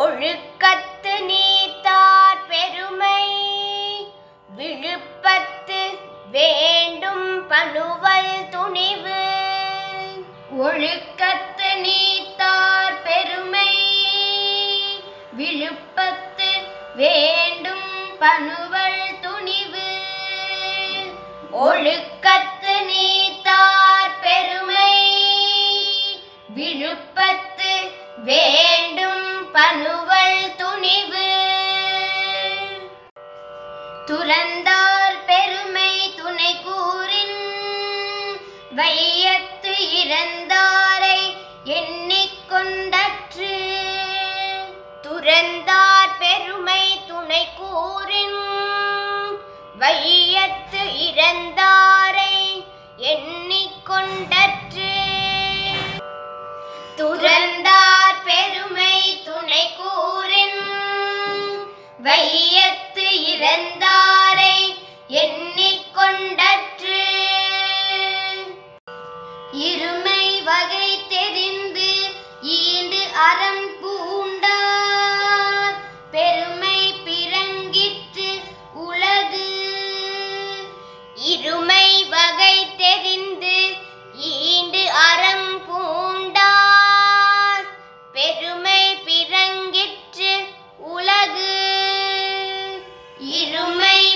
ஒழுக்கத்து நீத்தார் பெருமை. விழுப்பத்து வேண்டும் பணுவல் துணிவு. ஒழுக்கத்து நீத்தார் பெருமை. விழுப்பத்து வேண்டும் பணுவல் துணிவு. ஒழுக்கத்து நீத்தார் பெருமை. விழுப்பத்து வே பனுவல் துணிவு. துறந்தார் பெருமை துணை கூறின் வையத்து இறந்தாரை என் வையத்து இறந்தாரை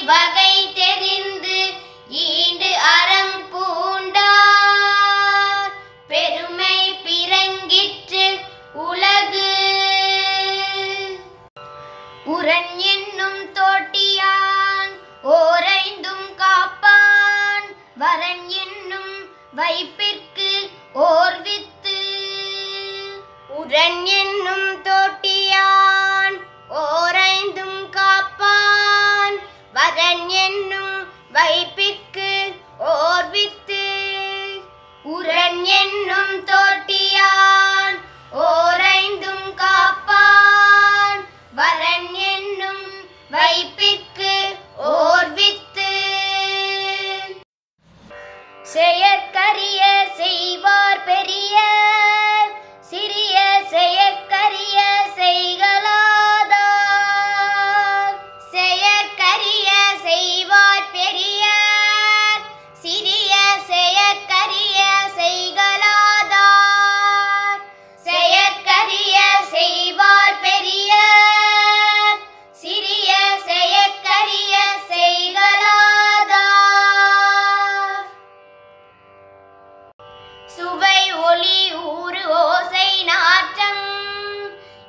வகை தெரிந்து ஈண்டு அறம் பூண்டார். பெருமை பிறங்கிற்று உலகு. உரன் என்னும் தோட்டியான் ஓரைந்தும் காப்பான். வரன் என்னும் வைப்பிற்கு ஓர் வித்து. உரன் என்னும் தோட்டியான் ஓரைந்தும் Sei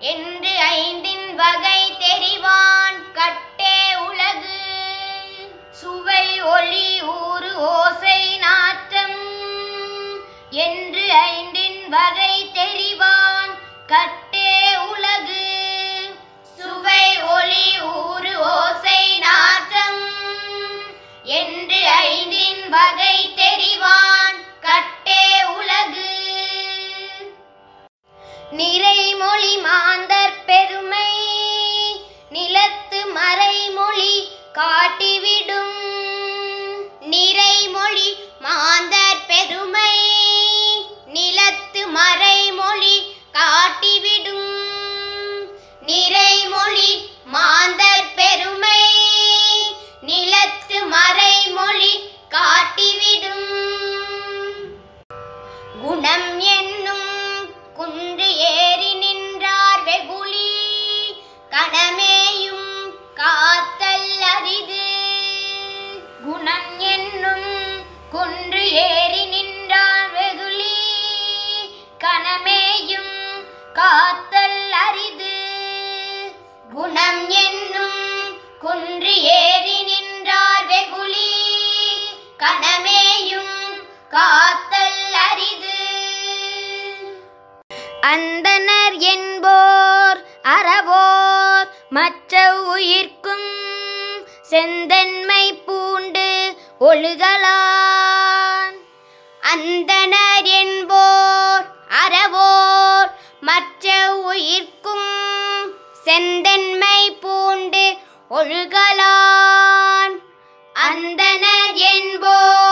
என்று ஐந்தின் வகை தெரிவான் கட்டே உலகு. சுவை ஒளி ஊறு ஓசை நாற்றம். என்று ஐந்தின் வகை தெரிவான் கட்டே உலகு. சுவை ஒளி ஊறு ஓசை நாற்றம். என்று ஐந்தின் வகை தெரிவான் கட்டே உலகு. நிறைமொழி காட்டிவிடும். குணம் என்னும் குன்று ஏறி நின்றார் வெகுளி. கணமேயும் காத்தல் அரிது. குணம் என்னும் குன்று ஏறி நின்றார் வெகுளி. கணமேயும் காத்தல் அரிது. அந்தனர் என்போர் அறவோர் மற்ற உயிர்க்கும் செந்தன்மை பூண்டு ஒழுகலான். அந்தனர் என்போர் அறவோர் மற்ற உயிர்க்கும் செந்தன்மை பூண்டு ஒழுகலான். அந்தனர் என்போர்